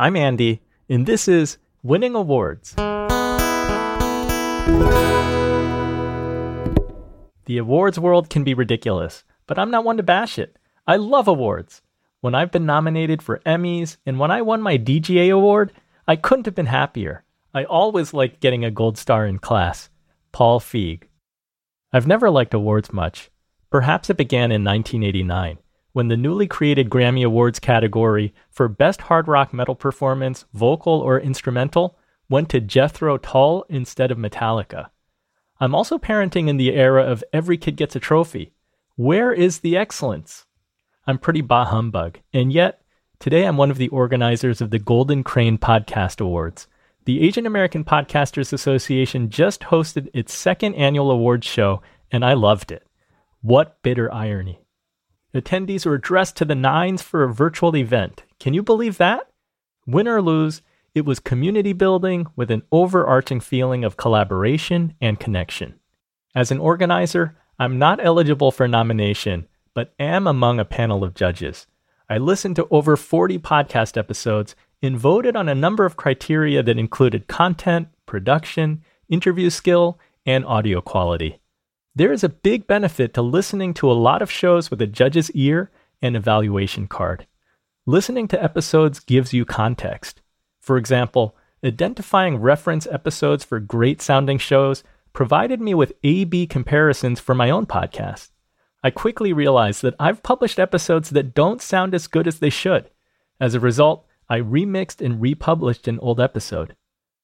I'm Andy, and this is Winning Awards. The awards world can be ridiculous, but I'm not one to bash it. I love awards. When I've been nominated for Emmys and when I won my DGA award, I couldn't have been happier. I always liked getting a gold star in class. Paul Feig. I've never liked awards much. Perhaps it began in 1989 when the newly created Grammy Awards category for Best Hard Rock Metal Performance, Vocal or Instrumental, went to Jethro Tull instead of Metallica. I'm also parenting in the era of every kid gets a trophy. Where is the excellence? I'm pretty bah humbug, and yet, today I'm one of the organizers of the Golden Crane Podcast Awards. The Asian American Podcasters Association just hosted its second annual awards show, and I loved it. What bitter irony. Attendees were dressed to the nines for a virtual event. Can you believe that? Win or lose, it was community building with an overarching feeling of collaboration and connection. As an organizer, I'm not eligible for nomination, but am among a panel of judges. I listened to over 40 podcast episodes and voted on a number of criteria that included content, production, interview skill, and audio quality. There is a big benefit to listening to a lot of shows with a judge's ear and evaluation card. Listening to episodes gives you context. For example, identifying reference episodes for great sounding shows provided me with A B comparisons for my own podcast. I quickly realized that I've published episodes that don't sound as good as they should. As a result, I remixed and republished an old episode.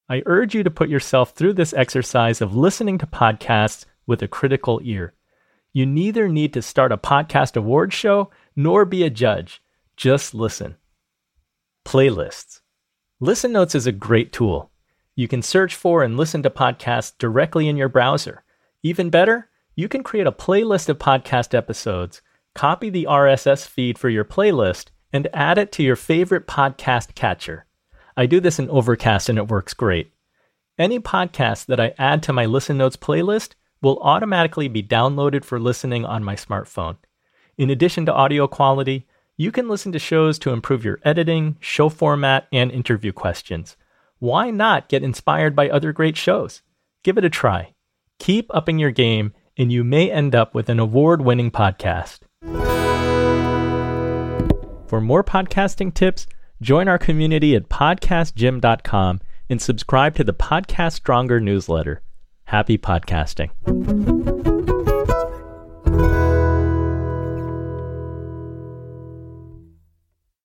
I urge you to put yourself through this exercise of listening to podcasts with a critical ear. You neither need to start a podcast award show nor be a judge. Just listen. Playlists. Listen Notes is a great tool. You can search for and listen to podcasts directly in your browser. Even better, you can create a playlist of podcast episodes, copy the RSS feed for your playlist, and add it to your favorite podcast catcher. I do this in Overcast and it works great. Any podcast that I add to my Listen Notes playlist will automatically be downloaded for listening on my smartphone. In addition to audio quality, you can listen to shows to improve your editing, show format, and interview questions. Why not get inspired by other great shows? Give it a try. Keep upping your game, and you may end up with an award winning podcast. For more podcasting tips, join our community at podcastgym.com and subscribe to the Podcast Stronger newsletter. Happy podcasting.